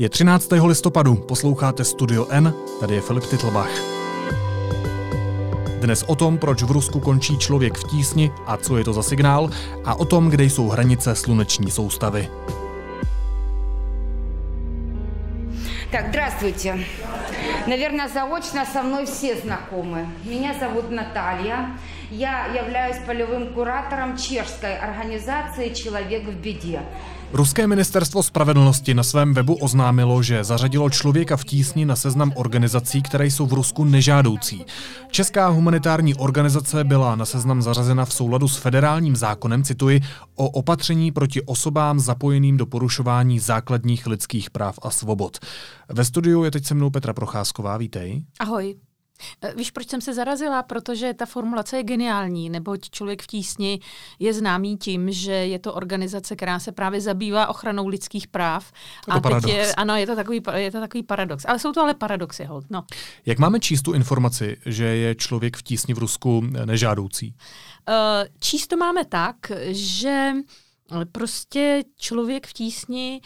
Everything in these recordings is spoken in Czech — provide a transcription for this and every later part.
Je 13. listopadu, posloucháte Studio N, tady je Filip Titlbach. Dnes o tom, proč v Rusku končí člověk v tísni a co je to za signál, a o tom, kde jsou hranice sluneční soustavy. Так, здравствуйте. Наверное, заочно со мной все знакомы. Меня зовут Наталья. Я являюсь полевым куратором чешской организации «Человек в беде». Ruské ministerstvo spravedlnosti na svém webu oznámilo, že zařadilo člověka v tísni na seznam organizací, které jsou v Rusku nežádoucí. Česká humanitární organizace byla na seznam zařazena v souladu s federálním zákonem, cituji, o opatření proti osobám zapojeným do porušování základních lidských práv a svobod. Ve studiu je teď se mnou Petra Procházková, vítej. Ahoj. Eh, víš, proč jsem se zarazila? Protože ta formulace je geniální, neboť člověk v tísni je známý tím, že je to organizace, která se právě zabývá ochranou lidských práv. Jako a paradox. je, ano, je to, takový, je to takový paradox. Ale jsou to ale paradoxy, hold. No. Jak máme číst tu informaci, že je člověk v tísni v Rusku nežádoucí? Uh, číst to máme tak, že prostě člověk v tísni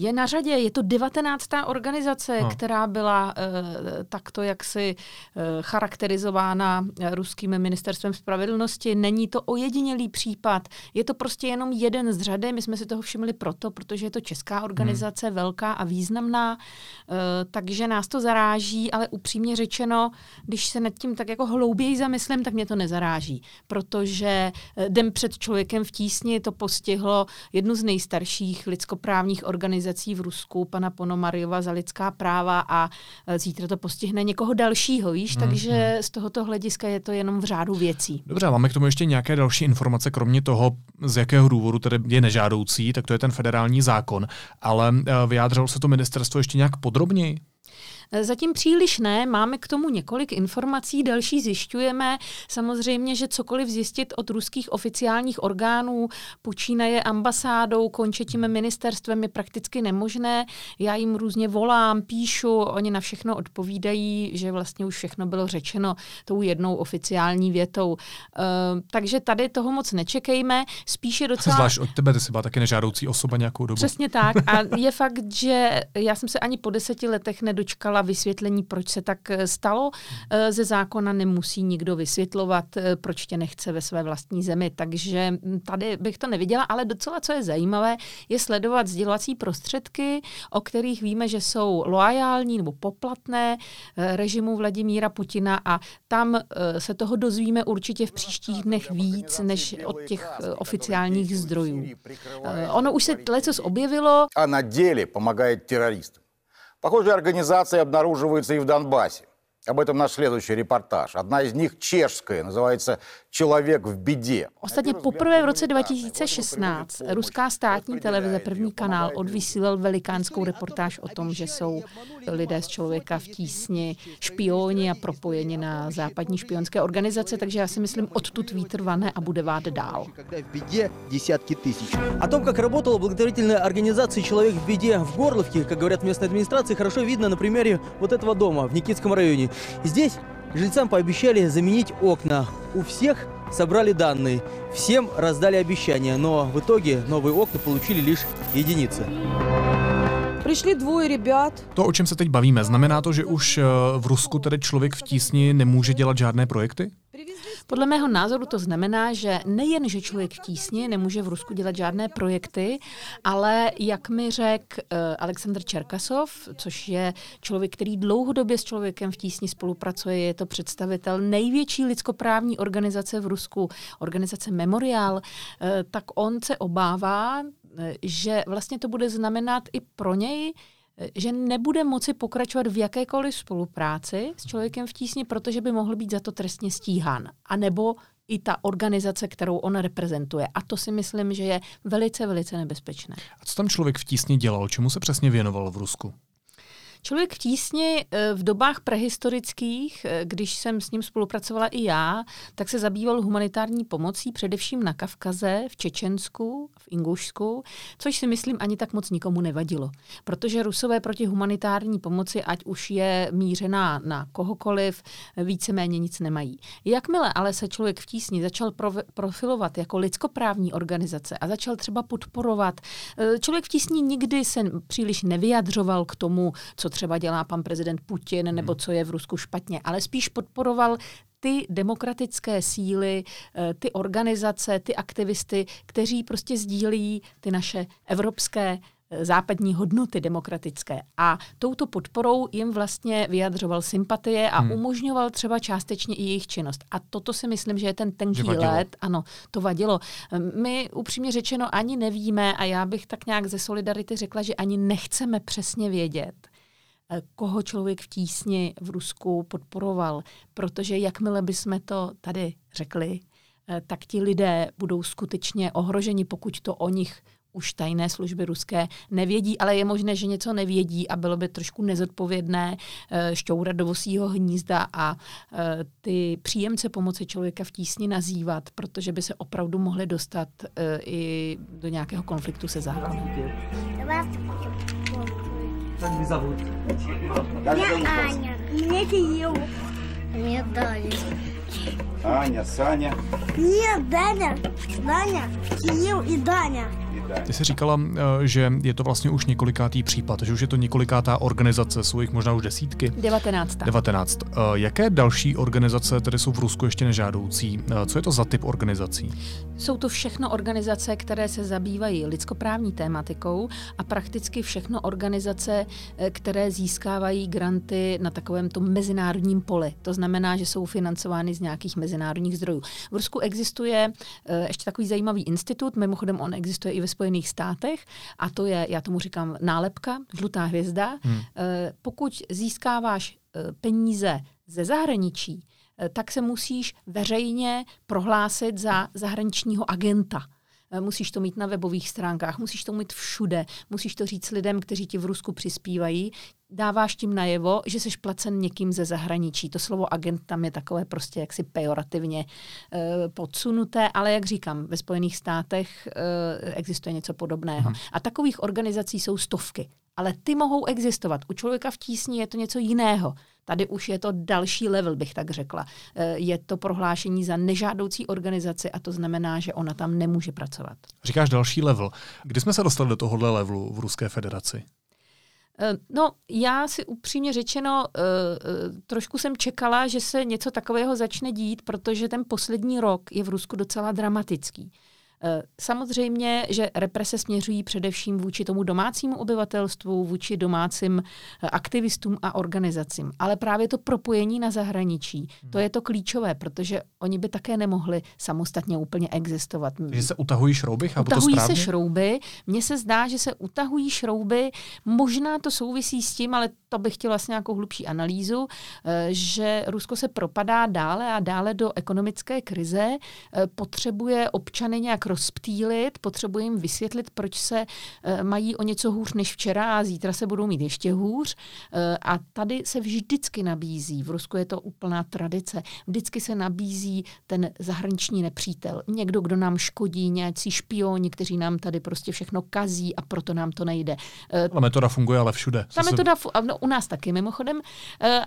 je na řadě, je to 19. organizace, no. která byla uh, takto jaksi uh, charakterizována ruským ministerstvem spravedlnosti. Není to ojedinělý případ, je to prostě jenom jeden z řady. My jsme si toho všimli proto, protože je to česká organizace, hmm. velká a významná, uh, takže nás to zaráží, ale upřímně řečeno, když se nad tím tak jako hlouběji zamyslím, tak mě to nezaráží, protože den před člověkem v tísni to postihlo jednu z nejstarších lidskoprávních organizací organizací v Rusku, pana Ponomariova za lidská práva a e, zítra to postihne někoho dalšího, víš, hmm, takže hmm. z tohoto hlediska je to jenom v řádu věcí. Dobře, máme k tomu ještě nějaké další informace, kromě toho, z jakého důvodu tedy je nežádoucí, tak to je ten federální zákon, ale e, vyjádřilo se to ministerstvo ještě nějak podrobněji? Zatím příliš ne, máme k tomu několik informací, další zjišťujeme. Samozřejmě, že cokoliv zjistit od ruských oficiálních orgánů, počínaje ambasádou, konče tím ministerstvem je prakticky nemožné. Já jim různě volám, píšu, oni na všechno odpovídají, že vlastně už všechno bylo řečeno tou jednou oficiální větou. Uh, takže tady toho moc nečekejme, spíše docela... Zvlášť od tebe, ty jsi byla taky nežádoucí osoba nějakou dobu. Přesně tak a je fakt, že já jsem se ani po deseti letech nedočkala dostala vysvětlení, proč se tak eh, stalo. Eh, ze zákona nemusí nikdo vysvětlovat, eh, proč tě nechce ve své vlastní zemi. Takže hm, tady bych to neviděla, ale docela, co je zajímavé, je sledovat sdělovací prostředky, o kterých víme, že jsou loajální nebo poplatné režimu Vladimíra Putina a tam se toho dozvíme určitě v příštích dnech víc, než od těch oficiálních zdrojů. Ono už se leco objevilo. A na děli pomáhají teroristům. Похожие организации обнаруживаются и в Донбассе. Об этом наш следующий репортаж. Одна из них чешская, называется člověk v bídě. Ostatně poprvé v roce 2016 ruská státní televize První kanál odvysílal velikánskou reportáž o tom, že jsou lidé z člověka v tísni, špioni a propojeni na západní špionské organizace, takže já si myslím, odtud vítr vane a bude vát dál. desítky tisíc. O tom, jak работала благотворительная организация «Человек в беде» в Горловке, как говорят в местной администрации, хорошо видно на примере вот этого дома в Никитском районе. Здесь Жильцам пообещали заменить окна. У всех собрали данные. Всем раздали обещания, но в итоге новые окна получили лишь единицы. Přišli dvoje rybят. To, o čem se teď bavíme, znamená to, že už eh, v Rusku tedy člověk v tísni nemůže dělat žádné projekty? Podle mého názoru to znamená, že nejen, že člověk v tísni nemůže v Rusku dělat žádné projekty, ale jak mi řekl uh, Aleksandr Čerkasov, což je člověk, který dlouhodobě s člověkem v tísni spolupracuje, je to představitel největší lidskoprávní organizace v Rusku, organizace Memorial, uh, tak on se obává, uh, že vlastně to bude znamenat i pro něj že nebude moci pokračovat v jakékoliv spolupráci s člověkem v tísni, protože by mohl být za to trestně stíhán. A nebo i ta organizace, kterou on reprezentuje. A to si myslím, že je velice, velice nebezpečné. A co tam člověk v tísni dělal? Čemu se přesně věnoval v Rusku? Člověk v tísni eh, v dobách prehistorických, eh, když jsem s ním spolupracovala i já, tak se zabýval humanitární pomocí především na Kavkaze, v Čečensku, v Ingušsku, což si myslím ani tak moc nikomu nevadilo. Protože Rusové proti humanitární pomoci, ať už je mířená na kohokoliv, víceméně nic nemají. Jakmile ale se člověk v tísni začal profilovat jako lidskoprávní organizace a začal třeba podporovat, eh, člověk v tísni nikdy se příliš nevyjadřoval k tomu, co třeba dělá pan prezident Putin nebo hmm. co je v Rusku špatně, ale spíš podporoval ty demokratické síly, eh, ty organizace, ty aktivisty, kteří prostě sdílí ty naše evropské eh, západní hodnoty demokratické. A touto podporou jim vlastně vyjadřoval sympatie a hmm. umožňoval třeba částečně i jejich činnost. A toto si myslím, že je ten tenký let. Ano, to vadilo. My upřímně řečeno ani nevíme a já bych tak nějak ze Solidarity řekla, že ani nechceme přesně vědět, koho člověk v tísni v Rusku podporoval, protože jakmile bychom to tady řekli, eh, tak ti lidé budou skutečně ohroženi, pokud to o nich už tajné služby ruské nevědí, ale je možné, že něco nevědí a bylo by trošku nezodpovědné eh, šťourat do vosího hnízda a ty příjemce pomoci člověka v tísni nazývat, protože by se opravdu mohli dostat i do nějakého konfliktu se zákonem. Как тебя зовут? Зовут Аня. Меня Кирилл. Меня Даня. Аня, Саня. Нет, Даня. Даня, Кирилл и Даня. Ty jsi říkala, eh, že je to vlastně už několikátý případ, že už je to několikátá organizace, jsou jich možná už desítky? 19. 19. Eh, jaké další organizace tedy jsou v Rusku ještě nežádoucí? Eh, co je to za typ organizací? Jsou to všechno organizace, které se zabývají lidskoprávní tématikou a prakticky všechno organizace, které získávají granty na takovém tom mezinárodním poli. To znamená, že jsou financovány z nějakých mezinárodních zdrojů. V Rusku existuje ještě takový zajímavý institut, mimochodem on existuje i ve Spojených státech a to je, já tomu říkám, nálepka, žlutá hvězda. Hmm. Eh, pokud získáváš eh, peníze ze zahraničí, eh, tak se musíš veřejně prohlásit za zahraničního agenta. Musíš to mít na webových stránkách, musíš to mít všude, musíš to říct lidem, kteří ti v Rusku přispívají dáváš tím najevo, že jsi placen někým ze zahraničí. To slovo agent tam je takové prostě jaksi pejorativně e, podsunuté, ale jak říkám, ve Spojených státech e, existuje něco podobného. Aha. A takových organizací jsou stovky. Ale ty mohou existovat. U člověka v tísni je to něco jiného. Tady už je to další level, bych tak řekla. E, je to prohlášení za nežádoucí organizaci a to znamená, že ona tam nemůže pracovat. Říkáš další level. Kdy jsme se dostali do tohohle levelu v Ruské federaci? Eh, no, já si upřímně řečeno, eh, eh, trošku jsem čekala, že se něco takového začne dít, protože ten poslední rok je v Rusku docela dramatický. Eh, samozřejmě, že represe směřují především vůči tomu domácímu obyvatelstvu, vůči domácím eh, aktivistům a organizacím. Ale právě to propojení na zahraničí, to je to klíčové, protože oni by také nemohli samostatně úplně existovat. Že se utahují šrouby? Chápu utahují to se šrouby. Mně se zdá, že se utahují šrouby. Možná to souvisí s tím, ale to bych chtěla vlastně nějakou hlubší analýzu, eh, že Rusko se propadá dále a dále do ekonomické krize, potřebuje občany nějak rozptýlit, potřebuje jim vysvětlit, proč se uh, mají o něco hůř než včera a zítra se budou mít ještě hůř. A tady se vždycky nabízí, v Rusku je to úplná tradice, vždycky se nabízí ten zahraniční nepřítel. Někdo, kdo nám škodí, nějací špioni, kteří nám tady prostě všechno kazí a proto nám to nejde. Ta metoda funguje ale všude. Ta metoda, no, u nás taky mimochodem.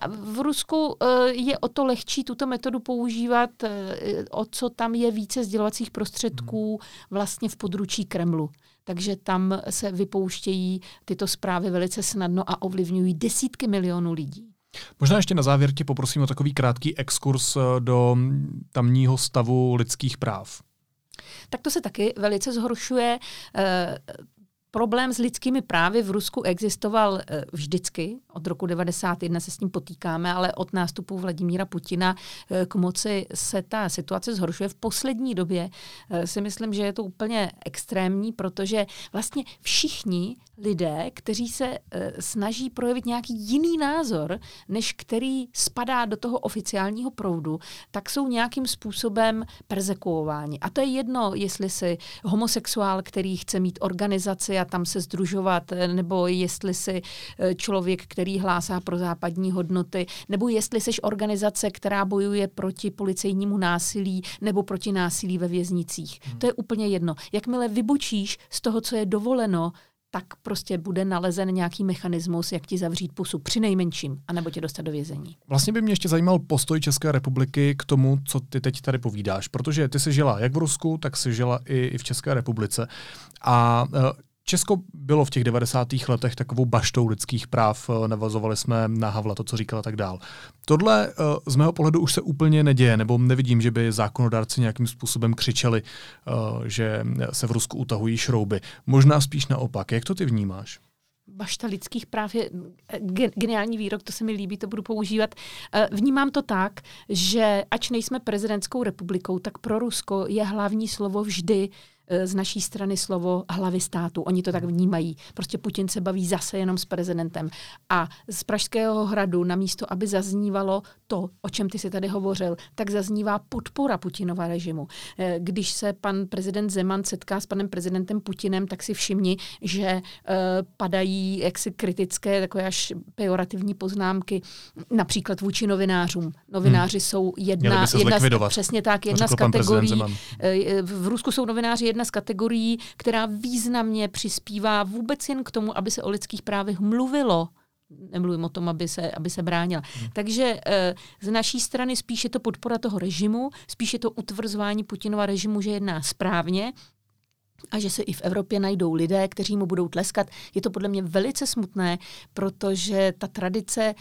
V Rusku je o to lehčí tuto metodu používat, o co tam je více sdělovacích prostředků, vlastně v područí Kremlu. Takže tam se vypouštějí tyto zprávy velice snadno a ovlivňují desítky milionů lidí. Možná ještě na závěr tě poprosím o takový krátký exkurs eh, do tamního stavu lidských práv. Tak to se taky velice zhoršuje. Problém s lidskými právy v Rusku existoval eh, vždycky. Od roku 1991 se s tím potýkáme, ale od nástupu Vladimíra Putina eh, k moci se ta situace zhoršuje. V poslední době eh, si myslím, že je to úplně extrémní, protože vlastně všichni lidé, kteří se snaží projevit nějaký jiný názor, než který spadá do toho oficiálního proudu, tak jsou nějakým způsobem persekuováni. A to je jedno, jestli si homosexuál, který chce mít organizaci a tam se združovat, nebo jestli si člověk, který který hlásá pro západní hodnoty, nebo jestli seš organizace, která bojuje proti policejnímu násilí nebo proti násilí ve věznicích. Hmm. To je úplně jedno. Jakmile vybočíš z toho, co je dovoleno, tak prostě bude nalezen nějaký mechanismus, jak ti zavřít pusu při nejmenším, anebo tě dostat do vězení. Vlastně by mě ještě zajímal postoj České republiky k tomu, co ty teď tady povídáš, protože ty jsi žila jak v Rusku, tak jsi žila i, i v České republice. A e, Česko bylo v těch 90. letech takovou baštou lidských práv, eh, navazovali jsme na Havla, to, co říkal a tak dál. Tohle eh, z mého pohledu už se úplně neděje, nebo nevidím, že by zákonodárci nějakým způsobem křičeli, eh, že se v Rusku utahují šrouby. Možná spíš naopak. Jak to ty vnímáš? bašta lidských práv je geniální výrok, to se mi líbí, to budu používat. Vnímám to tak, že ač nejsme prezidentskou republikou, tak pro Rusko je hlavní slovo vždy z naší strany slovo hlavy státu. Oni to tak vnímají. Prostě Putin se baví zase jenom s prezidentem. A z Pražského hradu, na místo, aby zaznívalo to, o čem ty si tady hovořil, tak zaznívá podpora Putinova režimu. E, když se pan prezident Zeman setká s panem prezidentem Putinem, tak si všimni, že uh, padají jaksi kritické, takové až pejorativní poznámky, například vůči novinářům. Novináři hmm. jsou jedna, jedna z, přesně tak, jedna z kategorií. V Rusku jsou novináři jedna z kategorií, která významně přispívá vůbec jen k tomu, aby se o lidských právech mluvilo nemluvím o tom, aby se, aby se bránila. Hmm. Takže e, z naší strany spíše to podpora toho režimu, spíše to utvrzování Putinova režimu, že jedná správně, a že se i v Evropě najdou lidé, kteří mu budou tleskat. Je to podle mě velice smutné, protože ta tradice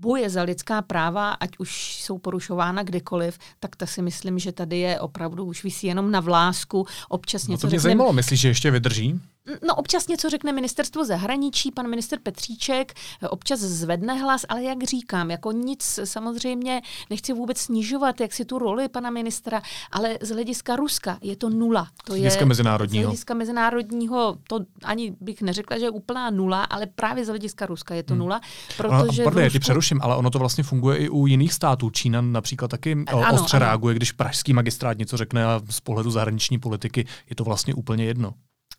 boje za lidská práva, ať už jsou porušována kdekoliv, tak to si myslím, že tady je opravdu už vysí jenom na vlásku. Občas no něco to mě řekne... zajímalo, myslíš, že ještě vydrží? No občas něco řekne ministerstvo zahraničí, pan minister Petříček, občas zvedne hlas, ale jak říkám, jako nic samozřejmě nechci vůbec snižovat, jak si tu roli pana ministra, ale z hlediska Ruska je to nula. To z hlediska je, mezinárodního. Z hlediska mezinárodního, to ani bych neřekla, že je úplná nula, ale právě z hlediska Ruska je to hmm. nula. Protože no, pardon, Rusku... já ti přeruším, ale ono to vlastně funguje i u jiných států. Čína například taky ano, ostře ano. reaguje, když pražský magistrát něco řekne a z pohledu zahraniční politiky je to vlastně úplně jedno.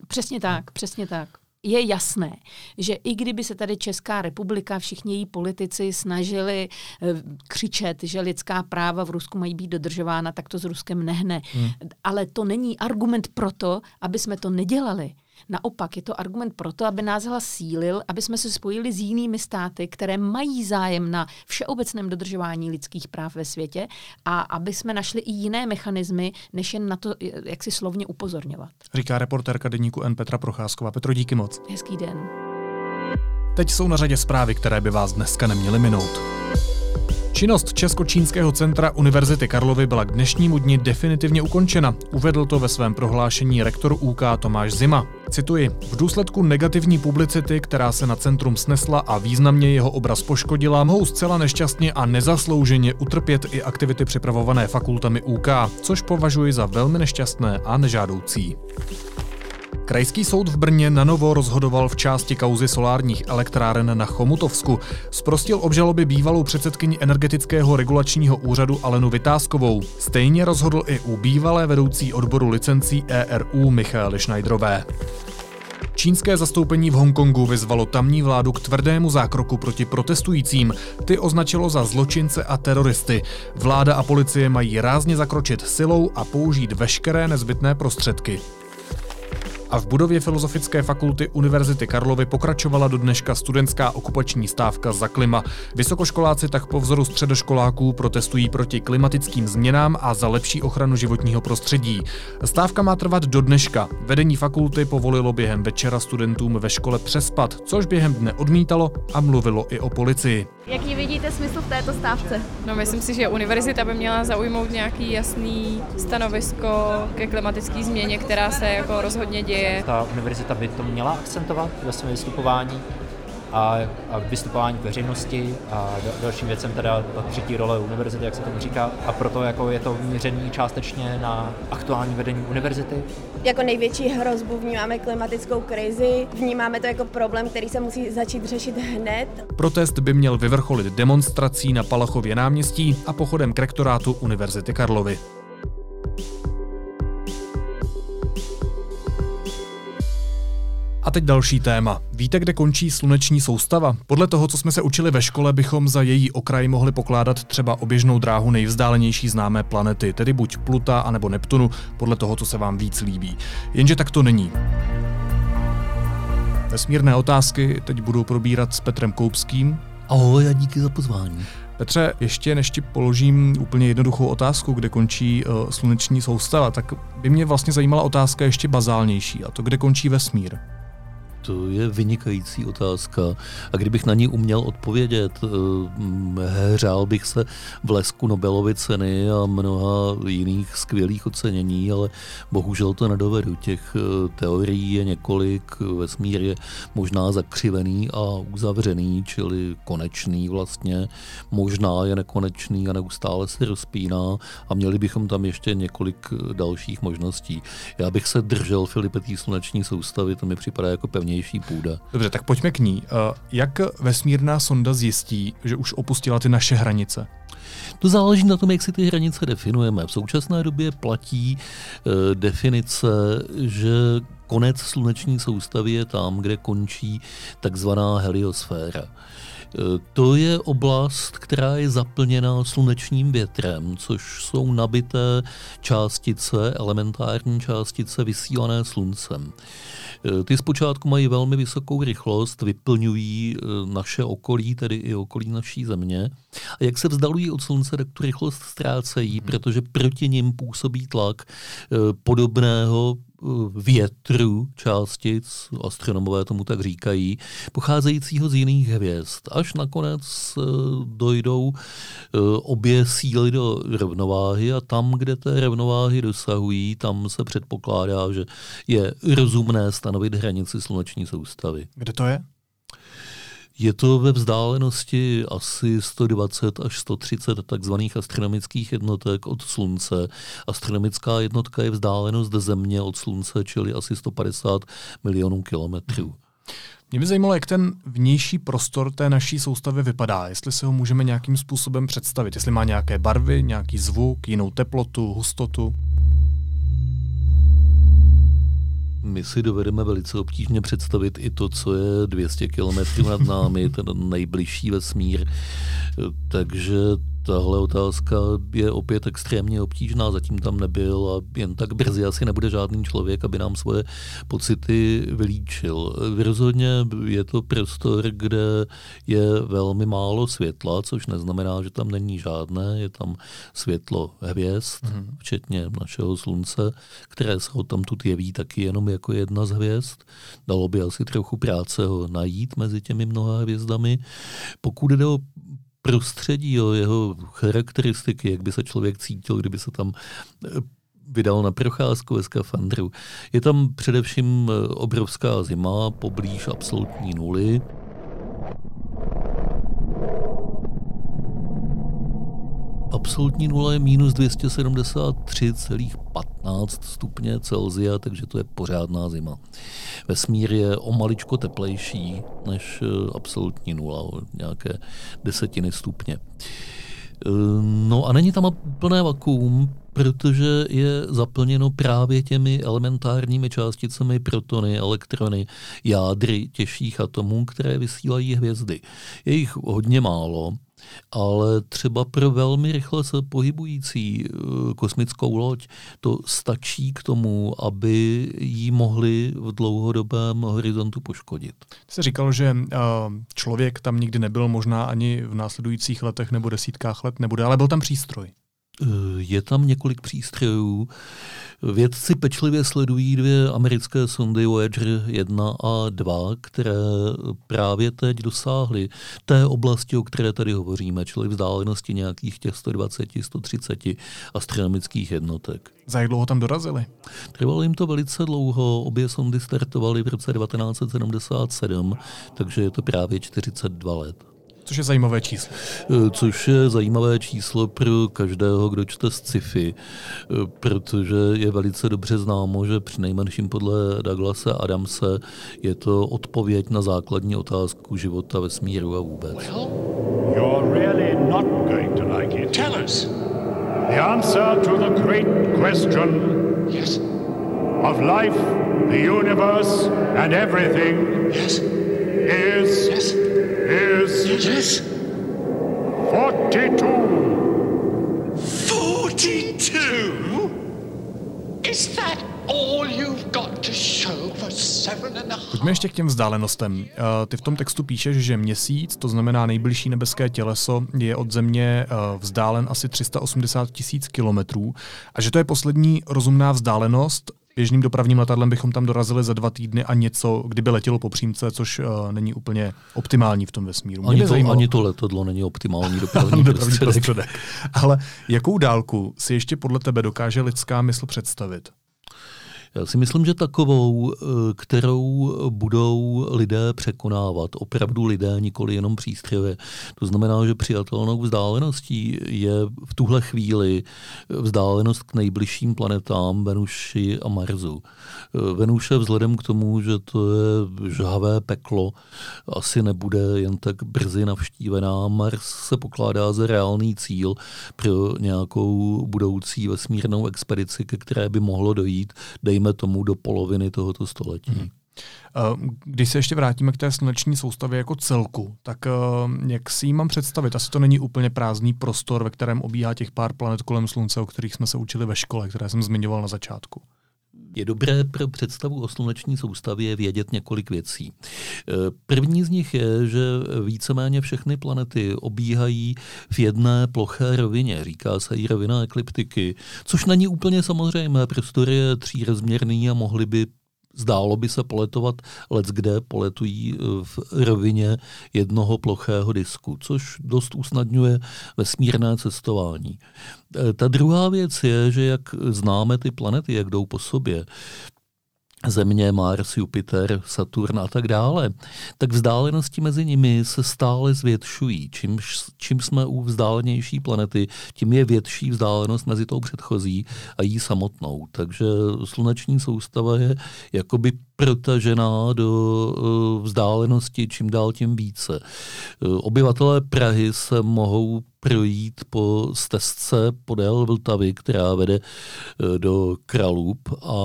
Přesně tak, přesně tak. Je jasné, že i kdyby se tady Česká republika, všichni její politici snažili eh, křičet, že lidská práva v Rusku mají být dodržována, tak to s Ruskem nehne. Hmm. Ale to není argument pro to, aby jsme to nedělali. Naopak je to argument pro to, aby nás hlas sílil, aby jsme se spojili s jinými státy, které mají zájem na všeobecném dodržování lidských práv ve světě a aby jsme našli i jiné mechanismy, než jen na to, jak si slovně upozorňovat. Říká reportérka deníku N. Petra Procházková. Petro, díky moc. Hezký den. Teď jsou na řadě zprávy, které by vás dneska neměly minout. Činnost Česko-čínského centra Univerzity Karlovy byla k dnešnímu dni definitivně ukončena. Uvedl to ve svém prohlášení rektor UK Tomáš Zima. Cituji, v důsledku negativní publicity, která se na centrum snesla a významně jeho obraz poškodila, mohou zcela nešťastně a nezaslouženě utrpět i aktivity připravované fakultami UK, což považuji za velmi nešťastné a nežádoucí. Krajský soud v Brně na novo rozhodoval v části kauzy solárních elektráren na Chomutovsku. Sprostil obžaloby bývalou předsedkyni energetického regulačního úřadu Alenu Vytázkovou. Stejně rozhodl i u bývalé vedoucí odboru licencí ERU Michaely Schneiderové. Čínské zastoupení v Hongkongu vyzvalo tamní vládu k tvrdému zákroku proti protestujícím. Ty označilo za zločince a teroristy. Vláda a policie mají rázně zakročit silou a použít veškeré nezbytné prostředky. A v budově Filozofické fakulty Univerzity Karlovy pokračovala do dneška studentská okupační stávka za klima. Vysokoškoláci tak po vzoru středoškoláků protestují proti klimatickým změnám a za lepší ochranu životního prostředí. Stávka má trvat do dneška. Vedení fakulty povolilo během večera studentům ve škole přespat, což během dne odmítalo a mluvilo i o policii. Jaký vidíte smysl v této stávce? No myslím si, že univerzita by měla zaujmout nějaký jasný stanovisko ke klimatické změně, která se jako rozhodně děje děje. Ta univerzita by to měla akcentovat ve svém vystupování a, a vystupování veřejnosti a dalším věcem teda třetí role univerzity, jak se tomu říká. A proto jako je to měřený částečně na aktuální vedení univerzity. Jako největší hrozbu vnímáme klimatickou krizi, vnímáme to jako problém, který se musí začít řešit hned. Protest by měl vyvrcholit demonstrací na Palachově náměstí a pochodem k rektorátu Univerzity Karlovy. A teď další téma. Víte, kde končí sluneční soustava? Podle toho, co jsme se učili ve škole, bychom za její okraj mohli pokládat třeba oběžnou dráhu nejvzdálenější známé planety, tedy buď Pluta anebo Neptunu, podle toho, co se vám víc líbí. Jenže tak to není. Vesmírné otázky teď budu probírat s Petrem Koupským. Ahoj a díky za pozvání. Petře, ještě než ti položím úplně jednoduchou otázku, kde končí uh, sluneční soustava, tak by mě vlastně zajímala otázka ještě bazálnější, a to kde končí vesmír. To je vynikající otázka. A kdybych na ní uměl odpovědět, eh, hřál bych se v lesku Nobelovy ceny a mnoha jiných skvělých ocenění, ale bohužel to nedovedu. Těch eh, teorií je několik, vesmír je možná zakřivený a uzavřený, čili konečný vlastně, možná je nekonečný a neustále se rozpíná a měli bychom tam ještě několik dalších možností. Já bych se držel Filipetý sluneční soustavy, to mi připadá jako pevně vhodnější půda. Dobře, tak pojďme k ní. Eh, jak vesmírná sonda zjistí, že už opustila ty naše hranice? To záleží na tom, jak si ty hranice definujeme. V současné době platí e, definice, že konec sluneční soustavy je tam, kde končí takzvaná heliosféra. Eh, to je oblast, která je zaplněná slunečním větrem, což jsou nabité částice, elementární částice vysílané sluncem. Eh, ty zpočátku mají velmi vysokou rychlost, vyplňují eh, naše okolí, tedy i okolí naší země. A jak se vzdalují od slunce, tak tu rychlost ztrácejí, hmm. protože proti nim působí tlak podobného větru částic, astronomové tomu tak říkají, pocházejícího z jiných hvězd. Až nakonec eh, dojdou eh, obě síly do rovnováhy a tam, kde té rovnováhy dosahují, tam se předpokládá, že je rozumné stanovit hranici sluneční soustavy. Kde to je? Je to ve vzdálenosti asi 120 až 130 takzvaných astronomických jednotek od Slunce. Astronomická jednotka je vzdálenost Země od Slunce, čili asi 150 milionů kilometrů. Mě by zajímalo, jak ten vnější prostor té naší soustavy vypadá, jestli si ho můžeme nějakým způsobem představit, jestli má nějaké barvy, nějaký zvuk, jinou teplotu, hustotu. My si dovedeme velice obtížně představit i to, co je 200 kilometrů nad námi, ten nejbližší vesmír. Takže tahle otázka je opět extrémně obtížná, zatím tam nebyl a jen tak brzy asi nebude žádný člověk, aby nám svoje pocity vylíčil. Rozhodně je to prostor, kde je velmi málo světla, což neznamená, že tam není žádné, je tam světlo hvězd, mm-hmm. včetně našeho slunce, které se ho tam tu jeví taky jenom jako jedna z hvězd. Dalo by asi trochu práce ho najít mezi těmi mnoha hvězdami. Pokud jde o prostředí, o jeho charakteristiky, jak by se člověk cítil, kdyby se tam eh, vydal na procházku ve skafandru. Je tam především eh, obrovská zima, poblíž absolutní nuly. Absolutní nula je minus 273,15 stupně Celzia, takže to je pořádná zima. Vesmír je o maličko teplejší než eh, absolutní nula, o nějaké desetiny stupně. Eh, no a není tam plné vakuum, protože je zaplněno právě těmi elementárními částicemi protony, elektrony, jádry těžších atomů, které vysílají hvězdy. Je jich hodně málo, ale třeba pro velmi rychle se pohybující eh, kosmickou loď to stačí k tomu, aby ji mohli v dlouhodobém horizontu poškodit. Ty jsi říkal, že eh, člověk tam nikdy nebyl, možná ani v následujících letech nebo desítkách let nebude, ale byl tam přístroj. Eh, je tam několik přístrojů. Vědci pečlivě sledují dvě americké sondy Voyager 1 a 2, které právě teď dosáhly té oblasti, o které tady hovoříme, čili vzdálenosti nějakých těch 120-130 astronomických jednotek. Za jak dlouho tam dorazili? Trvalo jim to velice dlouho. Obě sondy startovaly v roce 1977, takže je to právě 42 let. Což je zajímavé číslo. Eh, což je zajímavé číslo pro každého, kdo čte sci-fi, eh, protože je velice dobře známo, že při nejmenším podle Douglasa Adamse je to odpověď na základní otázku života, vesmíru a vůbec. Well, you're really not going to like it. Tell us. The answer to the great question yes. of life the universe and everything yes. is yes. Is yes. 42. 42? Is that all you've got to show for seven and a half? Pojďme ještě k těm vzdálenostem. Eh, ty v tom textu píšeš, že měsíc, to znamená nejbližší nebeské těleso, je od Země eh, vzdálen asi 380 tisíc kilometrů a že to je poslední rozumná vzdálenost. Běžným dopravním letadlem bychom tam dorazili za dva týdny a něco, kdyby letělo po přímce, což uh, není úplně optimální v tom vesmíru. Ani to, ani to letadlo není optimální dopravní, dopravní prostředek. prostředek. Ale jakou dálku si ještě podle tebe dokáže lidská mysl představit? Já si myslím, že takovou, eh, kterou budou lidé překonávat, opravdu lidé, nikoli jenom přístrojové. To znamená, že přijatelnou vzdáleností je v tuhle chvíli vzdálenost k nejbližším planetám Venuši a Marsu. Eh, Venuše vzhledem k tomu, že to je žhavé peklo, asi nebude jen tak brzy navštívená. Mars se pokládá za reálný cíl pro nějakou budoucí vesmírnou expedici, ke které by mohlo dojít, dej dejme tomu do poloviny tohoto století. Hmm. Když se ještě vrátíme k té sluneční soustavě jako celku, tak eh, jak si ji mám představit? Asi to není úplně prázdný prostor, ve kterém obíhá těch pár planet kolem Slunce, o kterých jsme se učili ve škole, které jsem zmiňoval na začátku. Je dobré pro představu o sluneční soustavě vědět několik věcí. Eh, první z nich je, že víceméně všechny planety obíhají v jedné ploché rovině. Říká se jí rovina ekliptiky, což není úplně samozřejmé. Prostor je třírozměrný a mohli by Zdálo by se poletovat let, kde poletují eh, v rovině jednoho plochého disku, což dost usnadňuje vesmírné cestování. Eh, ta druhá věc je, že jak známe ty planety, jak jdou po sobě, Země, Mars, Jupiter, Saturn a tak dále, tak vzdálenosti mezi nimi se stále zvětšují. Čím, čím jsme u vzdálenější planety, tím je větší vzdálenost mezi tou předchozí a jí samotnou. Takže sluneční soustava je jakoby protažená do eh, vzdálenosti čím dál tím více. Eh, obyvatelé Prahy se mohou projít po stezce podél Vltavy, která vede eh, do Kralup a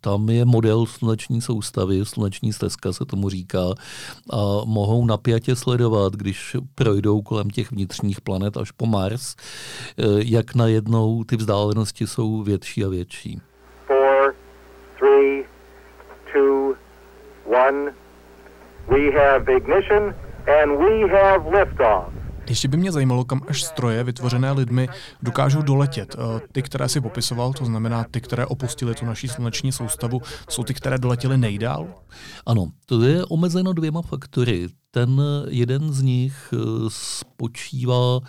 tam je model sluneční soustavy, sluneční stezka se tomu říká a mohou napjatě sledovat, když projdou kolem těch vnitřních planet až po Mars, jak najednou ty vzdálenosti jsou větší a větší. One. We have ignition and we have liftoff. Ještě by mě zajímalo, kam až stroje vytvořené lidmi dokážou doletět. Eh, ty, které si popisoval, to znamená ty, které opustili tu naší sluneční soustavu, jsou ty, které doletěly nejdál? Ano, to je omezeno dvěma faktory. Ten jeden z nich eh, spočívá eh,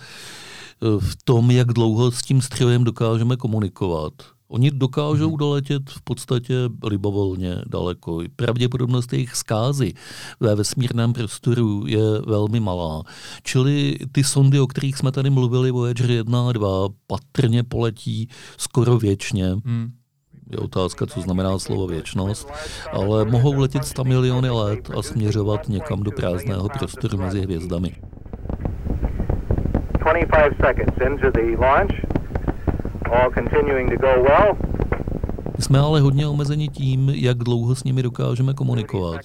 v tom, jak dlouho s tím strojem dokážeme komunikovat. Oni dokážou hmm. doletět v podstatě libovolně daleko. Pravděpodobnost jejich zkázy ve vesmírném prostoru je velmi malá. Čili ty sondy, o kterých jsme tady mluvili, Voyager 1 a 2, patrně poletí skoro věčně. Hmm. Je otázka, co znamená slovo věčnost, ale mohou letět 100 miliony let a směřovat někam do prázdného prostoru mezi hvězdami. 25 seconds into the launch all continuing to go well. Jsme ale hodně omezeni tím, jak dlouho s nimi dokážeme komunikovat,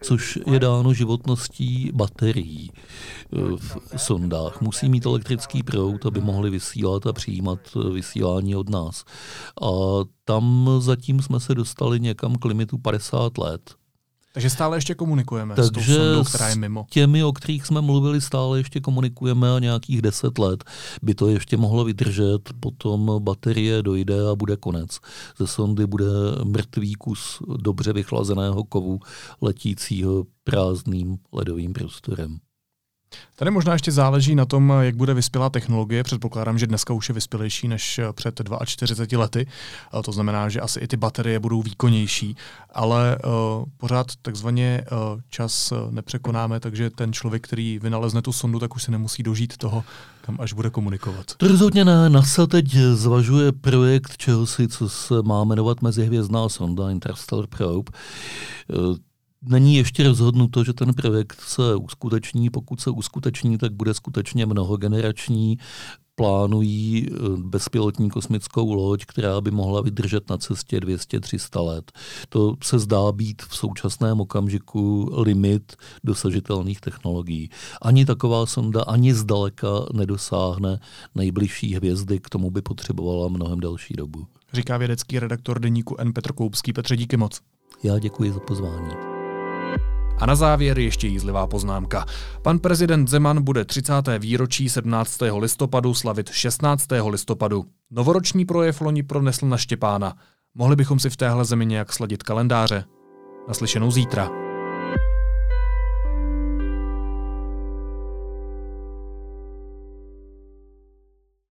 což je dáno životností baterií eh, v sondách. Musí mít elektrický proud, aby mohli vysílat a přijímat vysílání od nás. A tam zatím jsme se dostali někam k limitu 50 let. Takže stále ještě komunikujeme Takže s tou sondou, která je mimo. S těmi, o kterých jsme mluvili, stále ještě komunikujeme a nějakých deset let by to ještě mohlo vydržet, potom baterie dojde a bude konec. Ze sondy bude mrtvý kus dobře vychlazeného kovu letícího prázdným ledovým prostorem. Tady možná ještě záleží na tom, jak bude vyspělá technologie. Předpokládám, že dneska už je vyspělejší než před 42 lety. To znamená, že asi i ty baterie budou výkonnější, ale uh, pořád takzvaně čas nepřekonáme, takže ten člověk, který vynalezne tu sondu, tak už se nemusí dožít toho, kam až bude komunikovat. To rozhodně ne. NASA teď zvažuje projekt čeho si, co se má jmenovat mezihvězdná sonda Interstellar Probe. Není ještě rozhodnuto, že ten projekt se uskuteční. Pokud se uskuteční, tak bude skutečně mnohogenerační plánují eh, bezpilotní kosmickou loď, která by mohla vydržet na cestě 200-300 let. To se zdá být v současném okamžiku limit dosažitelných technologií. Ani taková sonda ani zdaleka nedosáhne nejbližší hvězdy, k tomu by potřebovala mnohem delší dobu. Říká vědecký redaktor deníku N. Petr Koupský. Petře, díky moc. Já děkuji za pozvání. A na závěr ještě jízlivá poznámka. Pan prezident Zeman bude 30. výročí 17. listopadu slavit 16. listopadu. Novoroční projev loni pronesl na Štěpána. Mohli bychom si v téhle zemi nějak sladit kalendáře? Naslyšenou zítra.